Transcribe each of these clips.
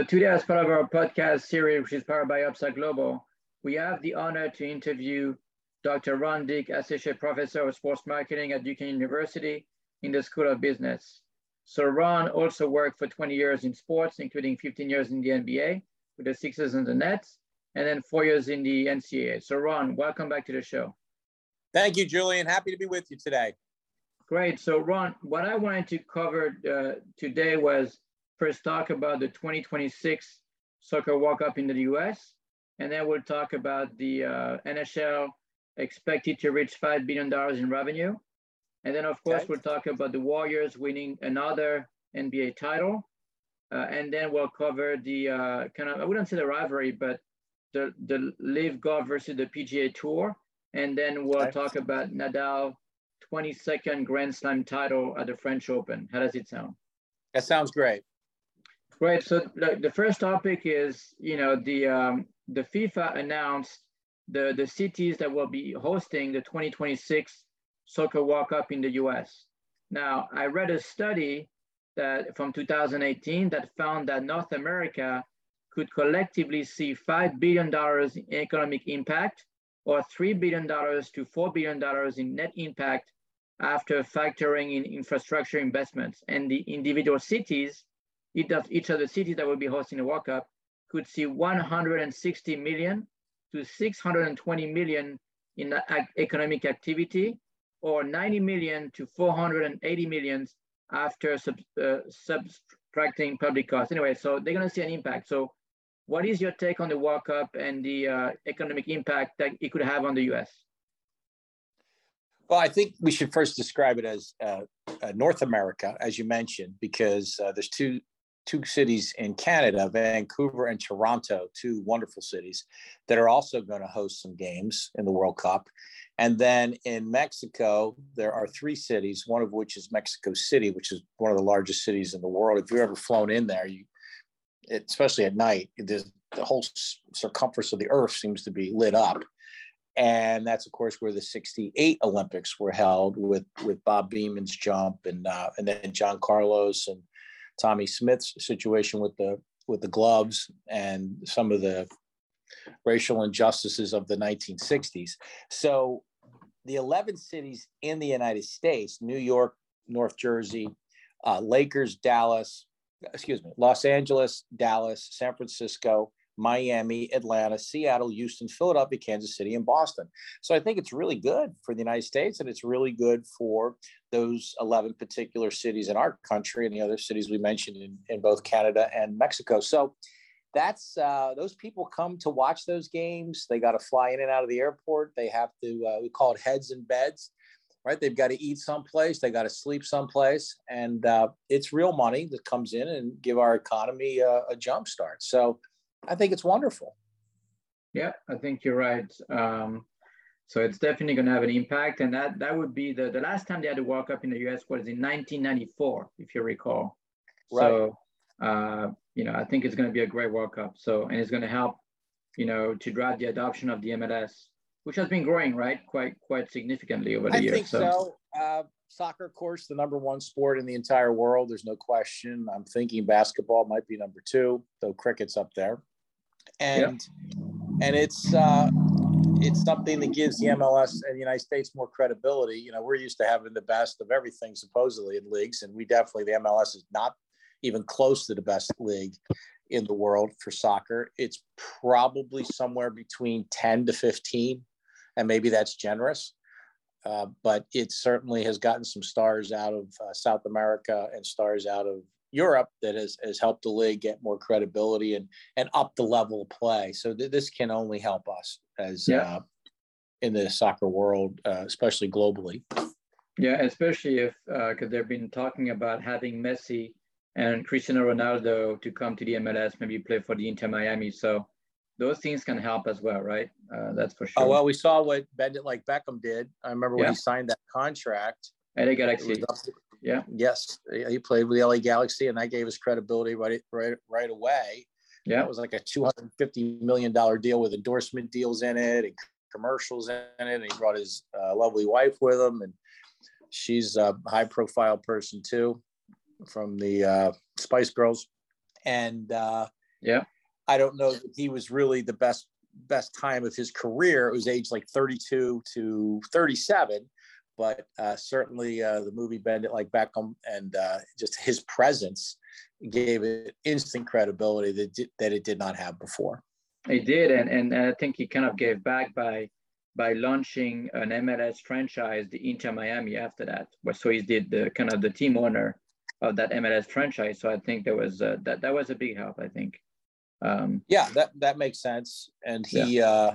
So today, as part of our podcast series, which is powered by Upside Global, we have the honor to interview Dr. Ron Dick, Associate Professor of Sports Marketing at Duquesne University in the School of Business. So Ron also worked for 20 years in sports, including 15 years in the NBA with the Sixers and the Nets, and then four years in the NCAA. So Ron, welcome back to the show. Thank you, Julian. Happy to be with you today. Great. So Ron, what I wanted to cover uh, today was first talk about the 2026 Soccer World Cup in the US, and then we'll talk about the uh, NHL expected to reach $5 billion in revenue. And then, of course, okay. we'll talk about the Warriors winning another NBA title. Uh, and then we'll cover the uh, kind of, I wouldn't say the rivalry, but the, the LIV Golf versus the PGA Tour. And then we'll okay. talk about Nadal 22nd Grand Slam title at the French Open. How does it sound? That sounds great. Great. So the, the first topic is, you know, the um, the FIFA announced the, the cities that will be hosting the 2026 Soccer World Cup in the US. Now, I read a study that from 2018 that found that North America could collectively see $5 billion in economic impact or $3 billion to $4 billion in net impact after factoring in infrastructure investments. And the individual cities, each of the cities that will be hosting the World Cup could see 160 million to 620 million in economic activity or 90 million to 480 million after sub, uh, subtracting public costs. Anyway, so they're going to see an impact. So what is your take on the World Cup and the uh, economic impact that it could have on the US? Well, I think we should first describe it as uh, uh, North America, as you mentioned, because uh, there's two two cities in Canada, Vancouver and Toronto, two wonderful cities that are also going to host some games in the World Cup. And then in Mexico, there are three cities, one of which is Mexico City, which is one of the largest cities in the world. If you've ever flown in there, you, especially at night, the whole circumference of the earth seems to be lit up. And that's, of course, where the 68 Olympics were held with, with Bob Beamon's jump and, uh, and then John Carlos and Tommie Smith's situation with the with the gloves and some of the racial injustices of the 1960s. So the 11 cities in the United States, New York, North Jersey, uh, Lakers, Dallas, excuse me, Los Angeles, Dallas, San Francisco, Miami, Atlanta, Seattle, Houston, Philadelphia, Kansas City, and Boston. So I think it's really good for the United States and it's really good for those 11 particular cities in our country and the other cities we mentioned in, in both Canada and Mexico. So that's uh, those people come to watch those games. They got to fly in and out of the airport. They have to, uh, we call it heads and beds right? They've got to eat someplace, they got to sleep someplace, and uh, it's real money that comes in and give our economy a, a jump start. So I think it's wonderful. Yeah, I think you're right. Um, so it's definitely going to have an impact, and that that would be the the last time they had a World Cup in the U.S. was in 1994, if you recall. Right. So uh, you know, I think it's going to be a great World Cup. So and it's going to help, you know, to drive the adoption of the MLS, which has been growing right quite quite significantly over the I years. I think so. so. Uh, soccer, of course, the number one sport in the entire world. There's no question. I'm thinking basketball might be number two, though cricket's up there and and it's uh, it's something that gives the MLS and the United States more credibility. You know, we're used to having the best of everything supposedly in leagues, and we definitely the MLS is not even close to the best league in the world for soccer. It's probably somewhere between 10 to 15, and maybe that's generous. Uh, but it certainly has gotten some stars out of uh, South America and stars out of Europe that has, has helped the league get more credibility and and up the level of play. So th- this can only help us as yeah. uh, in the soccer world, uh, especially globally. Yeah, especially if because uh, they've been talking about having Messi and Cristiano Ronaldo to come to the MLS, maybe play for the Inter Miami. So those things can help as well, right? Uh, that's for sure. Oh well, we saw what Bend It like Beckham did. I remember when he signed that contract. And they got actually yeah. Yes, he played with the LA Galaxy, and that gave us credibility right right right away. Yeah, it was like a two hundred fifty million dollar deal with endorsement deals in it and commercials in it. And he brought his uh, lovely wife with him, and she's a high profile person too, from the uh, Spice Girls. And uh, Yeah. I don't know that he was really the best best time of his career. It was age like 32 to 37, but uh, certainly uh, the movie Bend It Like Beckham and uh, just his presence gave it instant credibility that, that it did not have before. He did, and, and I think he kind of gave back by by launching an MLS franchise, the Inter Miami. After that, so he did the kind of the team owner of that MLS franchise. So I think there was a, that that was a big help. I think. Um, yeah, that that makes sense, and he yeah.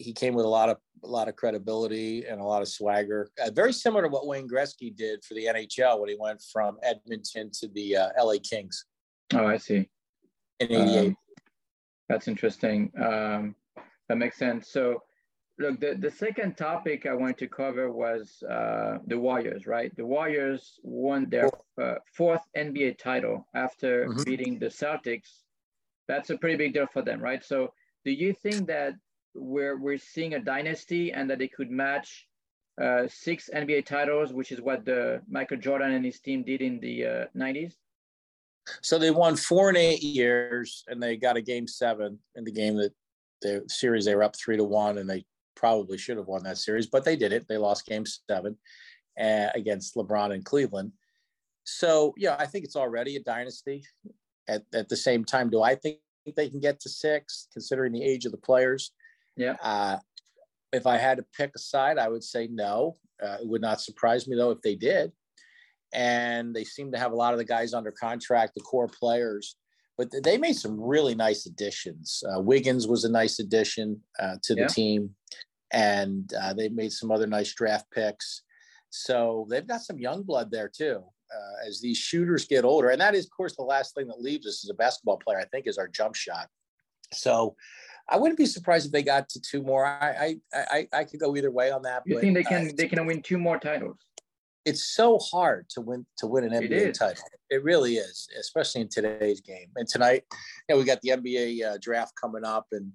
Uh, he came with a lot of a lot of credibility and a lot of swagger. Uh, very similar to what Wayne Gretzky did for the NHL when he went from Edmonton to the uh, LA Kings. Oh, I see. In '88. Um, that's interesting. Um, that makes sense. So, look, the, the second topic I wanted to cover was uh, the Warriors, right? The Warriors won their uh, fourth NBA title after mm-hmm. beating the Celtics. That's a pretty big deal for them, right? So, do you think that we're we're seeing a dynasty and that they could match uh, six NBA titles, which is what the Michael Jordan and his team did in the uh, 90s? So they won four and eight years, and they got a game seven in the game that the series they were up three to one, and they probably should have won that series, but they did it. They lost game seven uh, against LeBron and Cleveland. So yeah, I think it's already a dynasty. At at the same time, do I think they can get to six, considering the age of the players? Yeah. Uh, if I had to pick a side, I would say no. Uh, it would not surprise me though if they did. And they seem to have a lot of the guys under contract, the core players. But they made some really nice additions. Uh, Wiggins was a nice addition uh, to the yeah. team, and uh, they made some other nice draft picks. So they've got some young blood there too. Uh, as these shooters get older, and that is, of course, the last thing that leaves us as a basketball player. I think is our jump shot. So I wouldn't be surprised if they got to two more. I I I, I could go either way on that. You but, think they can uh, they can win two more titles? It's so hard to win to win an NBA title. It really is, especially in today's game. And tonight, you know, we got the NBA uh, draft coming up, and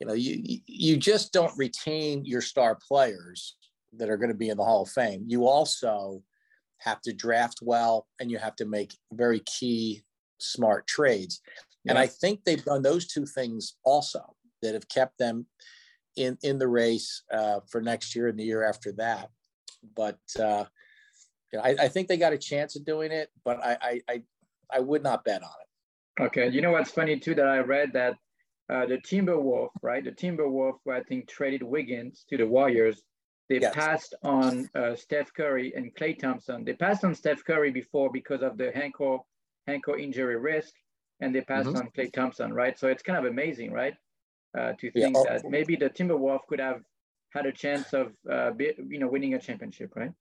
you know, you you just don't retain your star players that are going to be in the Hall of Fame. You also have to draft well, and you have to make very key, smart trades. And I think they've done those two things also that have kept them in in the race uh, for next year and the year after that. But uh, you know, I, I, think they got a chance of doing it, but I, I, I I would not bet on it. Okay, you know what's funny too that I read that uh, the Timberwolf, right? The Timberwolf, who I think traded Wiggins to the Warriors, they yes. passed on uh, Steph Curry and Klay Thompson. They passed on Steph Curry before because of the ankle ankle injury risk, and they passed mm-hmm. on Klay Thompson, right? So it's kind of amazing, right? Uh, to think yeah. that maybe the Timberwolf could have had a chance of, uh, be, you know, winning a championship, right?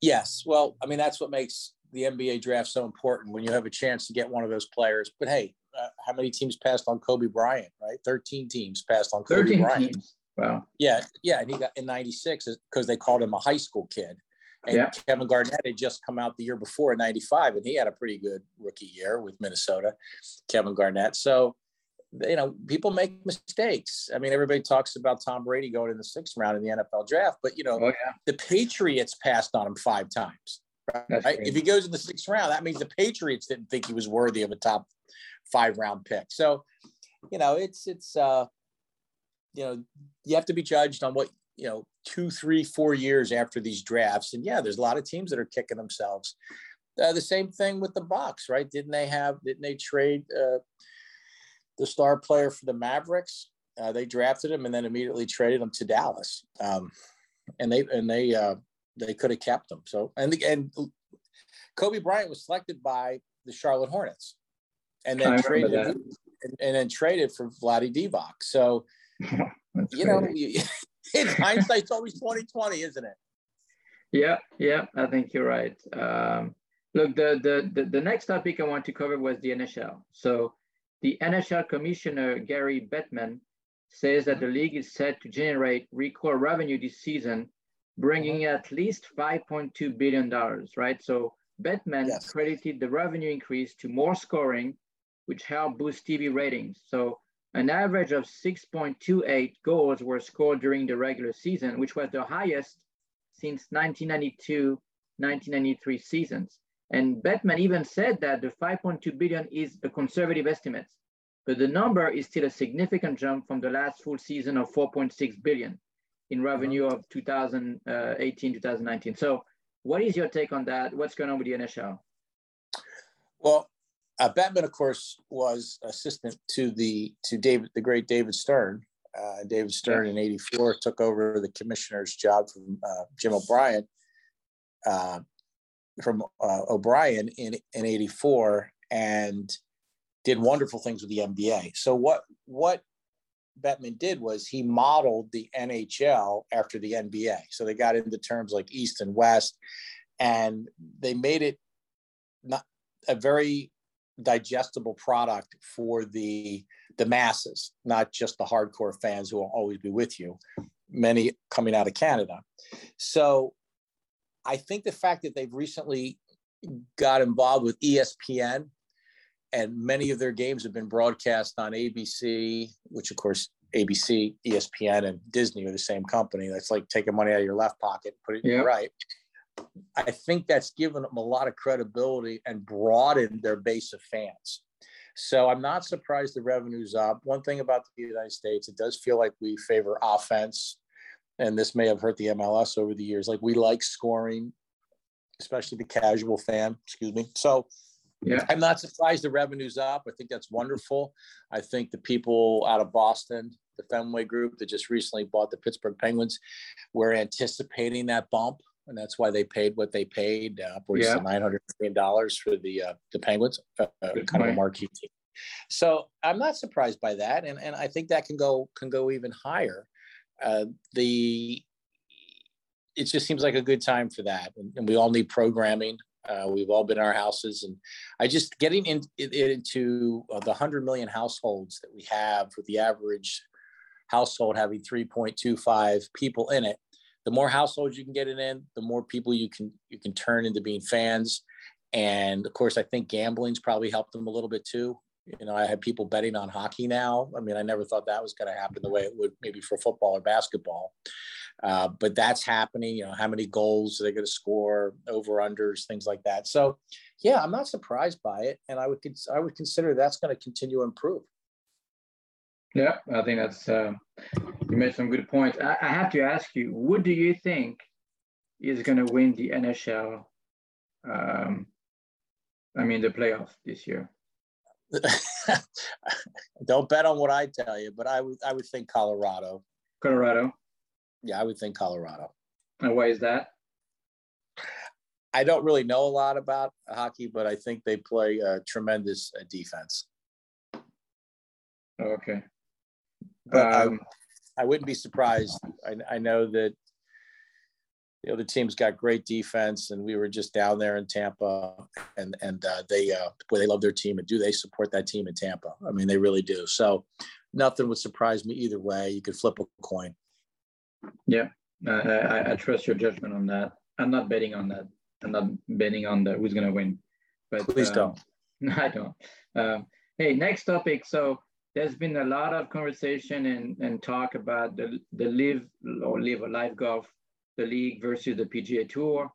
Yes. Well, I mean, that's what makes the NBA draft so important when you have a chance to get one of those players. But hey, uh, how many teams passed on Kobe Bryant, right? 13 teams passed on Kobe 13 Bryant. Teams. Wow. Yeah. Yeah. And he got in 96 because they called him a high school kid. And yeah. Kevin Garnett had just come out the year before in 95, and he had a pretty good rookie year with Minnesota, Kevin Garnett. So, you know, people make mistakes. I mean, everybody talks about Tom Brady going in the sixth round in the NFL draft, but, you know, oh, yeah. the Patriots passed on him five times. Right? If he goes in the sixth round, that means the Patriots didn't think he was worthy of a top five round pick. So, you know, it's, it's, uh, you know, you have to be judged on what you know two three four years after these drafts and yeah there's a lot of teams that are kicking themselves uh, the same thing with the Bucks, right? Didn't they have? Didn't they trade uh, the star player for the Mavericks? Uh, they drafted him and then immediately traded him to Dallas, um, and they and they uh, they could have kept him. So and the, and Kobe Bryant was selected by the Charlotte Hornets, and then traded and, and, then traded for Vlade Divac. So you know. You, in hindsight's always 2020, isn't it? Yeah, yeah, I think you're right. Um, look, the, the, the, the next topic I want to cover was the NHL. So the NHL commissioner, Gary Bettman, says that the league is set to generate record revenue this season, bringing mm-hmm. at least $5.2 billion, right? So Bettman yes. credited the revenue increase to more scoring, which helped boost TV ratings. So an average of 6.28 goals were scored during the regular season, which was the highest since 1992 1993 seasons. And Bettman even said that the 5.2 billion is a conservative estimate, but the number is still a significant jump from the last full season of 4.6 billion in uh-huh. revenue of 2018, 2019. So what is your take on that? What's going on with the NHL? Well, uh, Bettman, of course, was assistant to the to David, the great David Stern. Uh, David Stern in '84 took over the commissioner's job from uh, Jim O'Brien. Uh, from uh, O'Brien in in '84 and did wonderful things with the NBA. So what what Bettman did was he modeled the NHL after the NBA. So they got into terms like East and West, and they made it not a very digestible product for the the masses, not just the hardcore fans who will always be with you. Many coming out of Canada. So I think the fact that they've recently got involved with ESPN and many of their games have been broadcast on ABC, which of course ABC, ESPN, and Disney are the same company. That's like taking money out of your left pocket, and put it in your right. I think that's given them a lot of credibility and broadened their base of fans. So I'm not surprised the revenue's up. One thing about the United States, it does feel like we favor offense, and this may have hurt the MLS over the years. Like we like scoring, especially the casual fan. Excuse me. So yeah. I'm not surprised the revenue's up. I think that's wonderful. I think the people out of Boston, the Fenway Group that just recently bought the Pittsburgh Penguins, were anticipating that bump and that's why they paid what they paid, uh, upwards yeah. of nine hundred million dollars for the uh, the Penguins, uh, uh kind of a marquee team. So I'm not surprised by that, and and I think that can go can go even higher. Uh, the it just seems like a good time for that, and, and we all need programming. Uh, we've all been in our houses, and I just getting in, in, into uh, the hundred million households that we have, with the average household having 3.25 people in it the more households you can get it in, the more people you can you can turn into being fans. And of course, I think gambling's probably helped them a little bit too. You know, I have people betting on hockey now. I mean, I never thought that was going to happen the way it would maybe for football or basketball. Uh, but that's happening. You know, how many goals are they going to score, over unders, things like that. So, yeah, I'm not surprised by it, and I would I would consider that's going to continue to improve. Yeah, I think that's uh, you made some good points. I, I, have to ask you, what do you think is going to win the NHL? Um, I mean, the playoffs this year. Don't bet on what I tell you, but I would I would think Colorado. Colorado. Yeah, I would think Colorado. And why is that? I don't really know a lot about hockey, but I think they play a tremendous uh, defense. Okay. But um, I, I wouldn't be surprised. I, I know that the other team's got great defense, and we were just down there in Tampa, and and uh, they uh, boy, they love their team, and do they support that team in Tampa? I mean, they really do. So nothing would surprise me either way. You could flip a coin. Yeah, I, I trust your judgment on that. I'm not betting on that. I'm not betting on that who's going to win. But please uh, don't. I don't. Um, hey, next topic. So there's been a lot of conversation and, and talk about the, the LIV or live or live golf, the league versus the PGA Tour.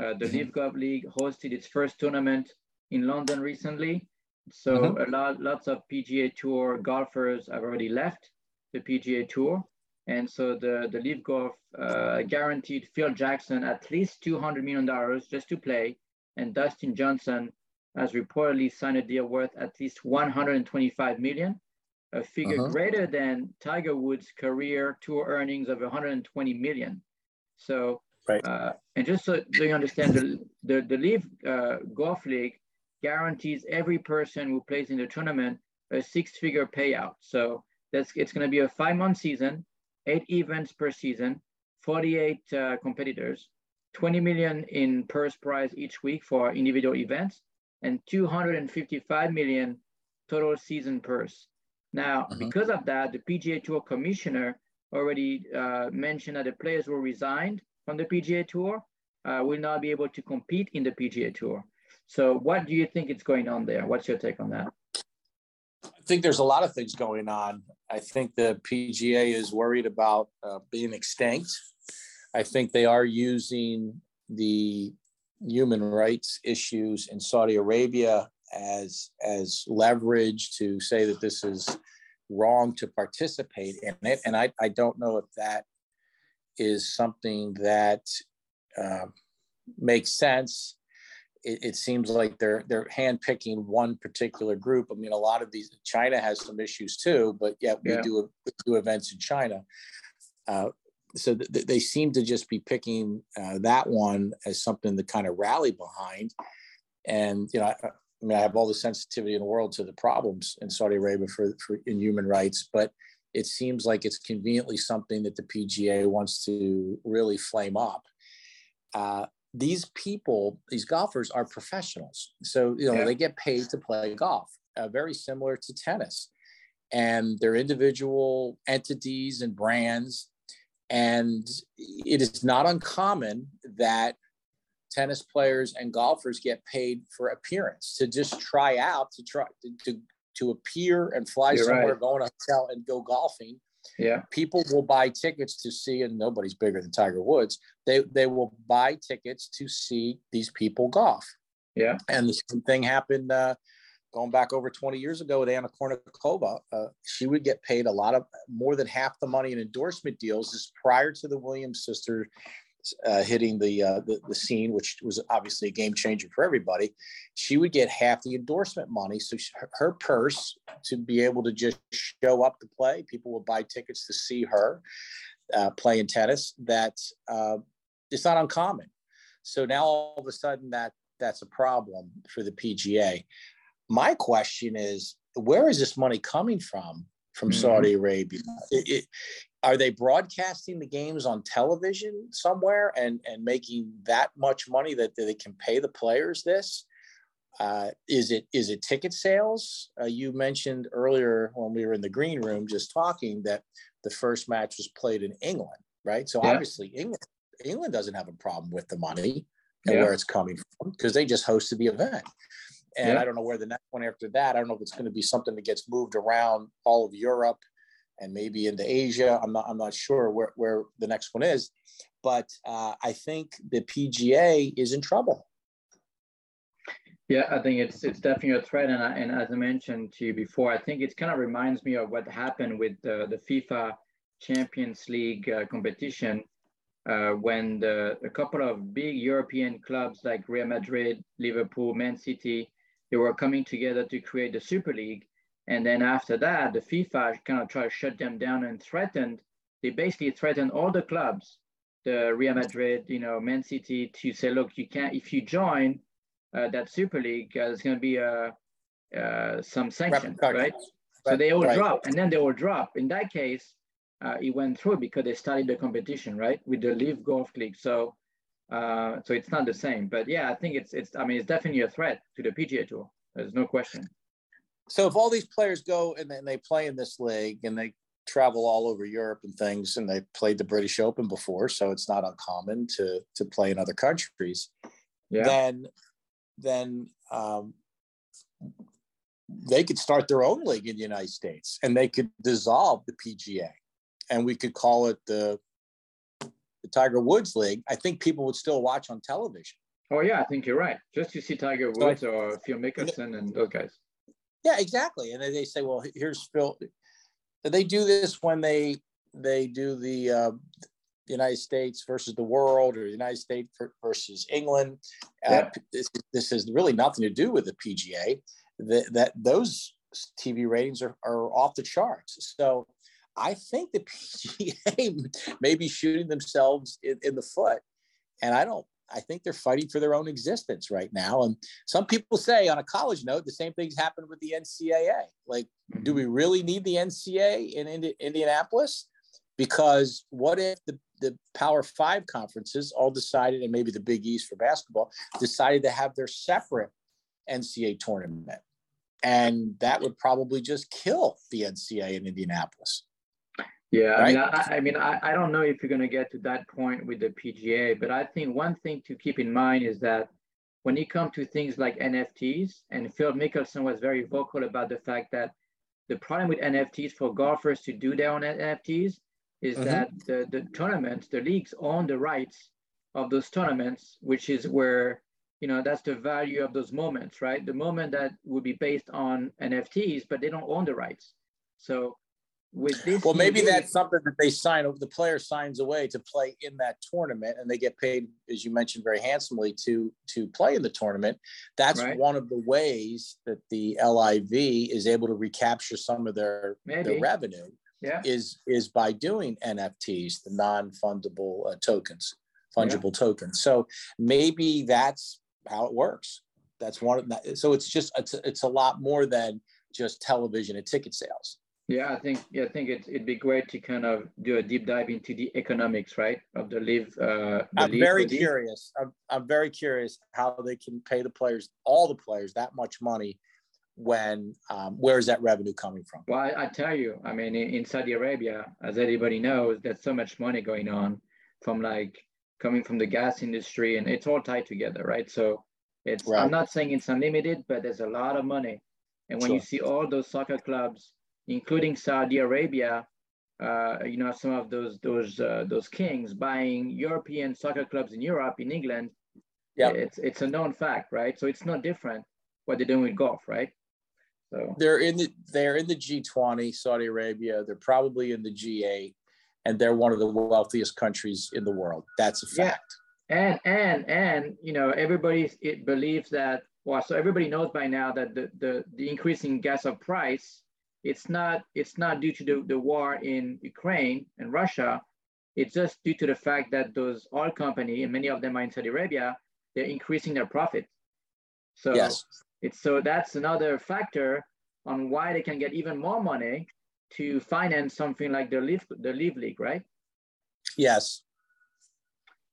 Uh, the mm-hmm. LIV Golf League hosted its first tournament in London recently. So mm-hmm. a lot, lots of PGA Tour golfers have already left the PGA Tour. And so the, the LIV Golf uh, guaranteed Phil Jackson at least $200 million just to play. And Dustin Johnson has reportedly signed a deal worth at least 125 million a figure uh-huh. greater than Tiger Woods' career tour earnings of 120 million. So, right. uh, and just so, so, you understand, the the, the LIV uh, Golf League guarantees every person who plays in the tournament a six-figure payout. So that's it's going to be a five-month season, eight events per season, 48 uh, competitors, 20 million in purse prize each week for individual events, and 255 million total season purse. Now, uh-huh. because of that, the PGA Tour commissioner already uh, mentioned that the players who resigned from the PGA Tour uh, will not be able to compete in the PGA Tour. So, what do you think is going on there? What's your take on that? I think there's a lot of things going on. I think the PGA is worried about uh, being extinct. I think they are using the human rights issues in Saudi Arabia as as leverage to say that this is wrong to participate in it. And I, I don't know if that is something that uh, makes sense. It, it, seems like they're they're handpicking one particular group. I mean, a lot of these China has some issues too, but yet we yeah. do we do events in China. Uh, so th- they seem to just be picking uh, that one as something to kind of rally behind. And you know, I, I, mean, I have all the sensitivity in the world to the problems in Saudi Arabia for, for in human rights, but it seems like it's conveniently something that the PGA wants to really flame up. Uh, these people, these golfers, are professionals, so you know yeah. they get paid to play golf, uh, very similar to tennis, and they're individual entities and brands and it is not uncommon that tennis players and golfers get paid for appearance to just try out to try to to, appear and fly You're somewhere, right. go in a hotel and go golfing. Yeah. People will buy tickets to see, and nobody's bigger than Tiger Woods. They they will buy tickets to see these people golf. Yeah. And the same thing happened uh, going back over 20 years ago with Anna Kournikova, uh, she would get paid a lot of more than half the money in endorsement deals just prior to the Williams sister uh, hitting the, uh, the, the scene, which was obviously a game changer for everybody. She would get half the endorsement money, so she, her purse to be able to just show up to play. People would buy tickets to see her uh, play in tennis. That uh, it's not uncommon. So now all of a sudden that that's a problem for the PGA. My question is, where is this money coming from from mm-hmm. Saudi Arabia? It, it, are they broadcasting the games on television somewhere and and making that much money that, they can pay the players this? Uh, is it is it ticket sales? Uh, you mentioned earlier when we were in the green room just talking that the first match was played in England, right? So yeah. obviously England England doesn't have a problem with the money and yeah. where it's coming from because they just hosted the event. And yeah. I don't know where the next one after that, I don't know if it's going to be something that gets moved around all of Europe and maybe into Asia. I'm not, I'm not sure where, where the next one is, but uh, I think the PGA is in trouble. Yeah, I think it's it's definitely a threat, and I, and as I mentioned to you before, I think it kind of reminds me of what happened with the, the FIFA Champions League uh, competition uh, when the, a couple of big European clubs like Real Madrid, Liverpool, Man City, they were coming together to create the Super League. And then after that, the FIFA kind of tried to shut them down and threatened, they basically threatened all the clubs, the Real Madrid, you know, Man City, to say, look, you can't, if you join uh, that Super League, uh, there's going to be a, uh, some sanctions, right? So they all right. drop, and then they all drop. In that case, uh, it went through because they started the competition, right, with the LIV Golf League. So uh, so it's not the same. But yeah, I think it's it's I mean it's definitely a threat to the PGA Tour. There's no question. So if all these players go and, they play in this league and they travel all over Europe and things, and they played the British Open before, so it's not uncommon to to play in other countries. Yeah. Then then um, they could start their own league in the United States, and they could dissolve the PGA, and we could call it the the Tiger Woods League, I think people would still watch on television. Oh yeah, I think you're right. Just to see Tiger Woods so, or Phil Mickelson and those guys. Yeah, exactly. And they say, well, here's Phil. They do this when they they do the uh, United States versus the world or the United States versus England. Uh, this, this has really nothing to do with the PGA. That, that those TV ratings are, are off the charts. So I think the PGA may be shooting themselves in, in, the foot. And I don't, I think they're fighting for their own existence right now. And some people say, on a college note, the same things happened with the NCAA. Like, mm-hmm. do we really need the NCAA in Indi- Indianapolis? Because what if the, the Power Five conferences all decided, and maybe the Big East for basketball, decided to have their separate NCAA tournament? And that would probably just kill the NCAA in Indianapolis. Yeah, right? I mean, I, I mean, I, I don't know if you're going to get to that point with the PGA, but I think one thing to keep in mind is that when it comes to things like NFTs, and Phil Mickelson was very vocal about the fact that the problem with NFTs for golfers to do their own NFTs is mm-hmm. that the, the tournaments, the leagues own the rights of those tournaments, which is where you know, that's the value of those moments, right? The moment that would be based on NFTs, but they don't own the rights. So with this, well, maybe that's something that they sign. The player signs away to play in that tournament, and they get paid, as you mentioned, very handsomely to to play in the tournament. That's right. one of the ways that the LIV is able to recapture some of their their revenue. Yeah. is is by doing NFTs, the non-fundable uh, tokens, fungible yeah. tokens. So maybe that's how it works. That's one of that. So it's just it's it's a lot more than just television and ticket sales. Yeah, I think yeah, I think it, it'd be great to kind of do a deep dive into the economics, right, of the LIV. Uh, the I'm very curious. I'm, I'm very curious how they can pay the players, all the players, that much money. When um, where is that revenue coming from? Well, I, I tell you, I mean, in, in Saudi Arabia, as everybody knows, there's so much money going on from like coming from the gas industry, and it's all tied together, right? So it's right. I'm not saying it's unlimited, but there's a lot of money, and when sure. you see all those soccer clubs including Saudi Arabia, uh, you know, some of those those uh, those kings buying European soccer clubs in Europe, in England. Yeah, it's it's a known fact, right? So it's not different what they're doing with golf, right? So they're in the they're in the G20, Saudi Arabia. They're probably in the G8, and they're one of the wealthiest countries in the world. That's a fact. Yeah. And and and you know everybody it believes that well, so everybody knows by now that the the, the increasing gas of price it's not it's not due to the, the war in Ukraine and Russia. It's just due to the fact that those oil company and many of them are in Saudi Arabia, they're increasing their profit. So yes. it's so that's another factor on why they can get even more money to finance something like the LIV the LIV League, right? Yes.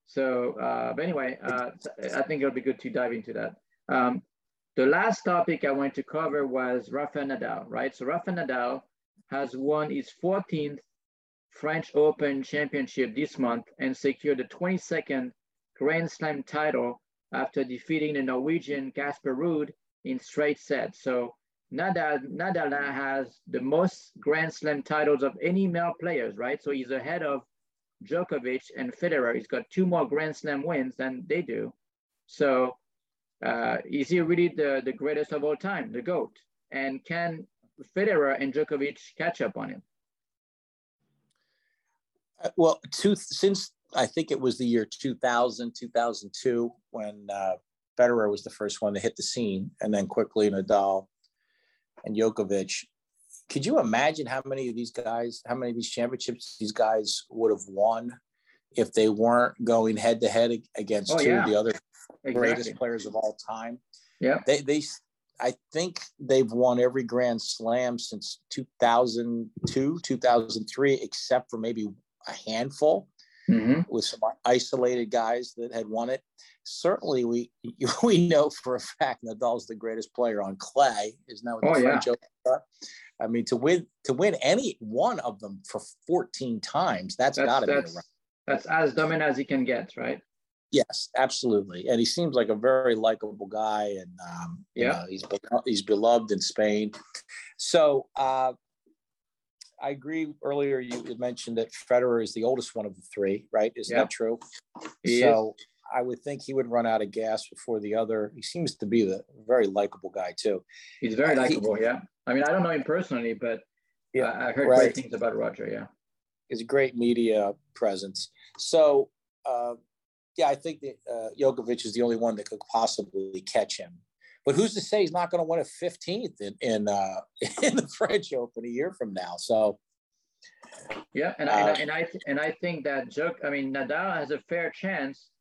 So, uh, but anyway, uh, I think it'll be good to dive into that. Um, the last topic I want to cover was Rafael Nadal, right? So Rafael Nadal has won his 14th French Open Championship this month and secured the 22nd Grand Slam title after defeating the Norwegian Casper Ruud in straight sets. So Nadal, Nadal has the most Grand Slam titles of any male players, right? So he's ahead of Djokovic and Federer. He's got two more Grand Slam wins than they do. So uh, is he really the, the greatest of all time, the GOAT? And can Federer and Djokovic catch up on him? Uh, well, two, since I think it was the year 2000, 2002, when uh, Federer was the first one to hit the scene, and then quickly Nadal and Djokovic. Could you imagine how many of these guys, how many of these championships these guys would have won if they weren't going head to head against oh, two yeah. of the other exactly. greatest players of all time. Yeah. They, they, I think they've won every Grand Slam since 2002, 2003, except for maybe a handful mm-hmm. with some isolated guys that had won it. Certainly, we we know for a fact Nadal's the greatest player on clay. Is now oh, yeah. I mean, to win to win any one of them for 14 times, that's, that's got to be the That's as dominant as he can get, right? Yes, absolutely, and he seems like a very likable guy, and um, yeah, know, he's he's beloved in Spain. So uh, I agree. Earlier, you mentioned that Federer is the oldest one of the three, right? Is yeah. that true? He so is. I would think he would run out of gas before the other. He seems to be the very likable guy too. He's very likable. Uh, yeah, I mean, I don't know him personally, but yeah, I heard right. great things about Roger. Yeah, he's a great media presence. So. Uh, yeah, I think that uh, Djokovic is the only one that could possibly catch him. But who's to say he's not going to win a 15th in in, uh, in the French Open a year from now? So, yeah, and, uh, I, and I and I think that Jok, I mean Nadal has a fair chance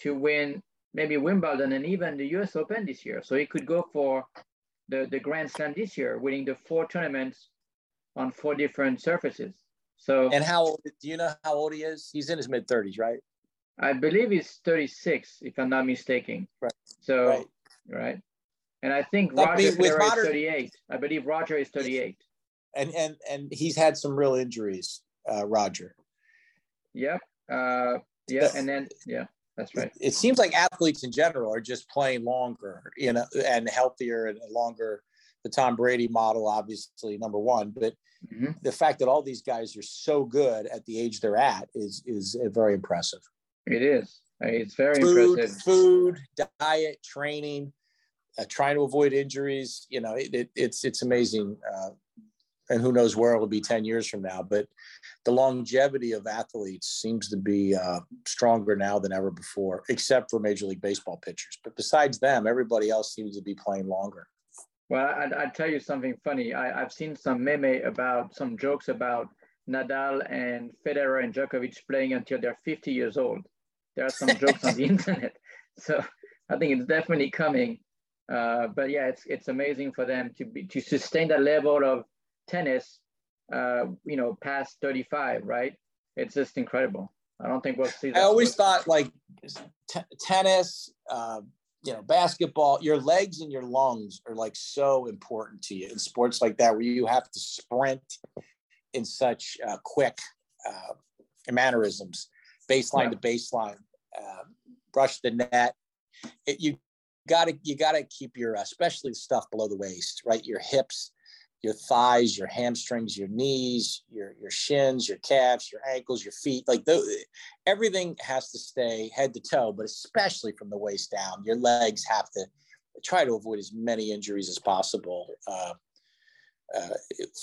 to win maybe Wimbledon and even the U.S. Open this year. So he could go for the the Grand Slam this year, winning the four tournaments on four different surfaces. So and how old, do you know how old he is? He's in his mid 30s, right? I believe he's 36, if I'm not mistaken. Right. So, right. right. And I think Roger with modern, is 38. I believe Roger is 38. And and and he's had some real injuries, uh, Roger. Yep. Uh, yeah. and then yeah, that's right. It seems like athletes in general are just playing longer, you know, and healthier and longer. The Tom Brady model, obviously, number one, but mm-hmm. the fact that all these guys are so good at the age they're at is is very impressive. It is. It's very food, impressive. Food, diet, training, uh, trying to avoid injuries. You know, it, it, it's it's amazing. Uh, and who knows where it'll be 10 years from now. But the longevity of athletes seems to be uh, stronger now than ever before, except for Major League Baseball pitchers. But besides them, everybody else seems to be playing longer. Well, I'd, I'd tell you something funny. I, I've seen some meme about some jokes about Nadal and Federer and Djokovic playing until they're 50 years old. There are some jokes on the internet. So I think it's definitely coming. Uh, but yeah, it's it's amazing for them to be to sustain that level of tennis, uh, you know, past 35, right? It's just incredible. I don't think we'll see that. I always thought like t- tennis, uh, you know, basketball, your legs and your lungs are like so important to you in sports like that, where you have to sprint in such uh, quick uh, mannerisms, baseline yeah. to baseline, uh, brush the net. It, you got to you got to keep your especially stuff below the waist, right? Your hips your thighs, your hamstrings, your knees, your your shins, your calves, your ankles, your feet. Like the, everything has to stay head to toe, but especially from the waist down. Your legs have to try to avoid as many injuries as possible uh, uh,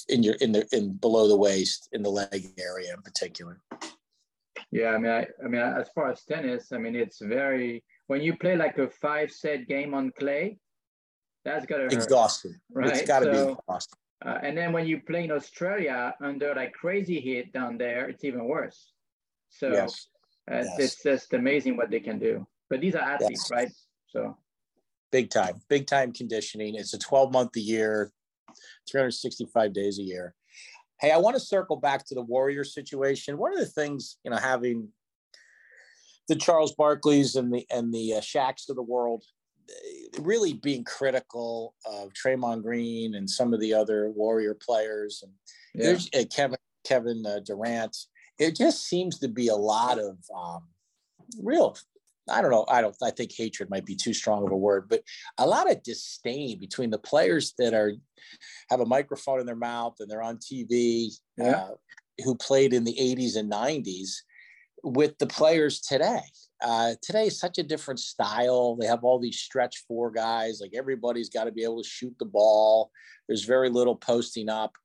in your in the in below the waist in the leg area in particular. Yeah, I mean, I, I mean, as far as tennis, I mean, it's very when you play like a five set game on clay, that's gotta hurt, exhausting. Right? It's got to so, be exhausting. Uh, and then when you play in Australia under like crazy heat down there, it's even worse. So yes. Uh, yes. it's just amazing what they can do. But these are athletes, yes. right? So big time, big time conditioning. It's a 12 month a year, 365 days a year. Hey, I want to circle back to the Warrior situation. One of the things, you know, having the Charles Barkleys and the and the uh, Shaqs of the world really being critical of Draymond Green and some of the other Warrior players and yeah. there's uh, Kevin Kevin uh, Durant. It just seems to be a lot of um, real. I don't know. I don't. I think hatred might be too strong of a word, but a lot of disdain between the players that are have a microphone in their mouth and they're on TV, yeah. uh, who played in the '80s and '90s, with the players today. Uh, today is such a different style. They have all these stretch four guys. Like everybody's got to be able to shoot the ball. There's very little posting up.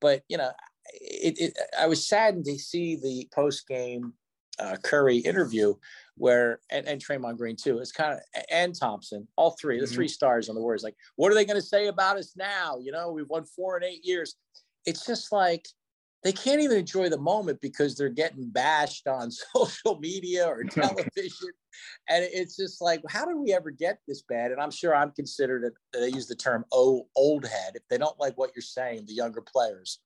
But you know, it, it, I was saddened to see the post game uh, Curry interview where and, and Draymond Green too. It's kind of and Thompson, all 3 the mm-hmm. three stars on the Warriors. Like, what are they going to say about us now? You know, we've won four in eight years. It's just like they can't even enjoy the moment because they're getting bashed on social media or television. and it's just like, how did we ever get this bad? And I'm sure I'm considered, a, they use the term oh, old head. If they don't like what you're saying, the younger players,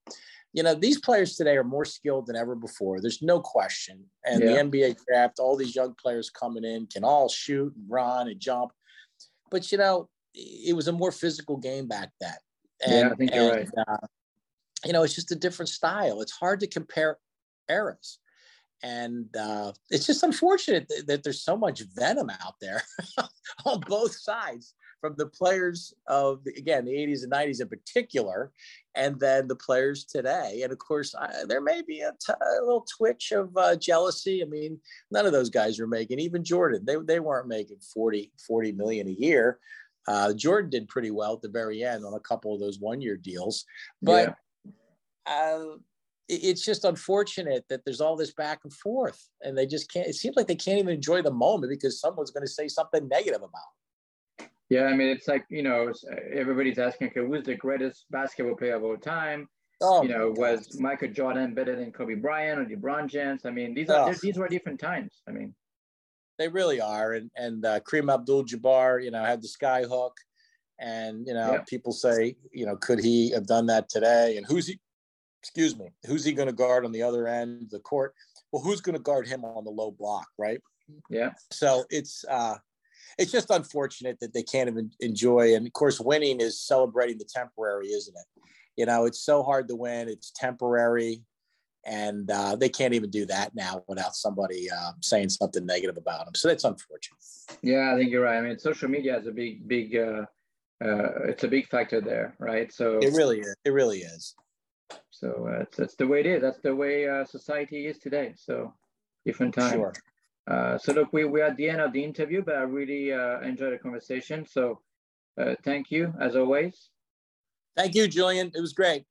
you know, these players today are more skilled than ever before. There's no question. And yeah. the NBA draft, all these young players coming in can all shoot and run and jump. But, you know, it was a more physical game back then. And, yeah, I think you're and, right. Uh, you know, it's just a different style. It's hard to compare eras. And uh, it's just unfortunate that, that, there's so much venom out there on both sides from the players of, again, the 80s and 90s in particular, and then the players today. And of course, I, there may be a, t- a little twitch of uh, jealousy. I mean, none of those guys were making, even Jordan, they, they weren't making 40, 40 million a year. Uh, Jordan did pretty well at the very end on a couple of those one year deals. But yeah uh, it's just unfortunate that there's all this back and forth and they just can't it seems like they can't even enjoy the moment because someone's going to say something negative about it. Yeah i mean it's like you know everybody's asking okay who's the greatest basketball player of all time? Oh, you know was michael jordan better than kobe bryant or lebron james? I mean these are oh. these were different times i mean. They really are and and uh, Kareem Abdul-Jabbar you know had the sky hook and you know people say you know could he have done that today? And who's he excuse me, who's he going to guard on the other end of the court? Well, who's going to guard him on the low block, right? Yeah. So it's uh, it's just unfortunate that they can't even enjoy. And of course, winning is celebrating the temporary, isn't it? You know, it's so hard to win. It's temporary, and uh, they can't even do that now without somebody uh, saying something negative about them. So that's unfortunate. Yeah, I think you're right. I mean, social media is a big, big. Uh, uh, it's a big factor there, right? So it really is. It really is. So uh, that's, that's the way it is. That's the way uh, society is today. So different time. Sure. Uh, so look, we, we're at the end of the interview, but I really uh, enjoyed the conversation. So uh, thank you as always. Thank you, Julian. It was great.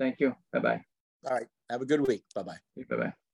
Thank you. Bye-bye. All right. Have a good week. Bye-bye. Bye-bye.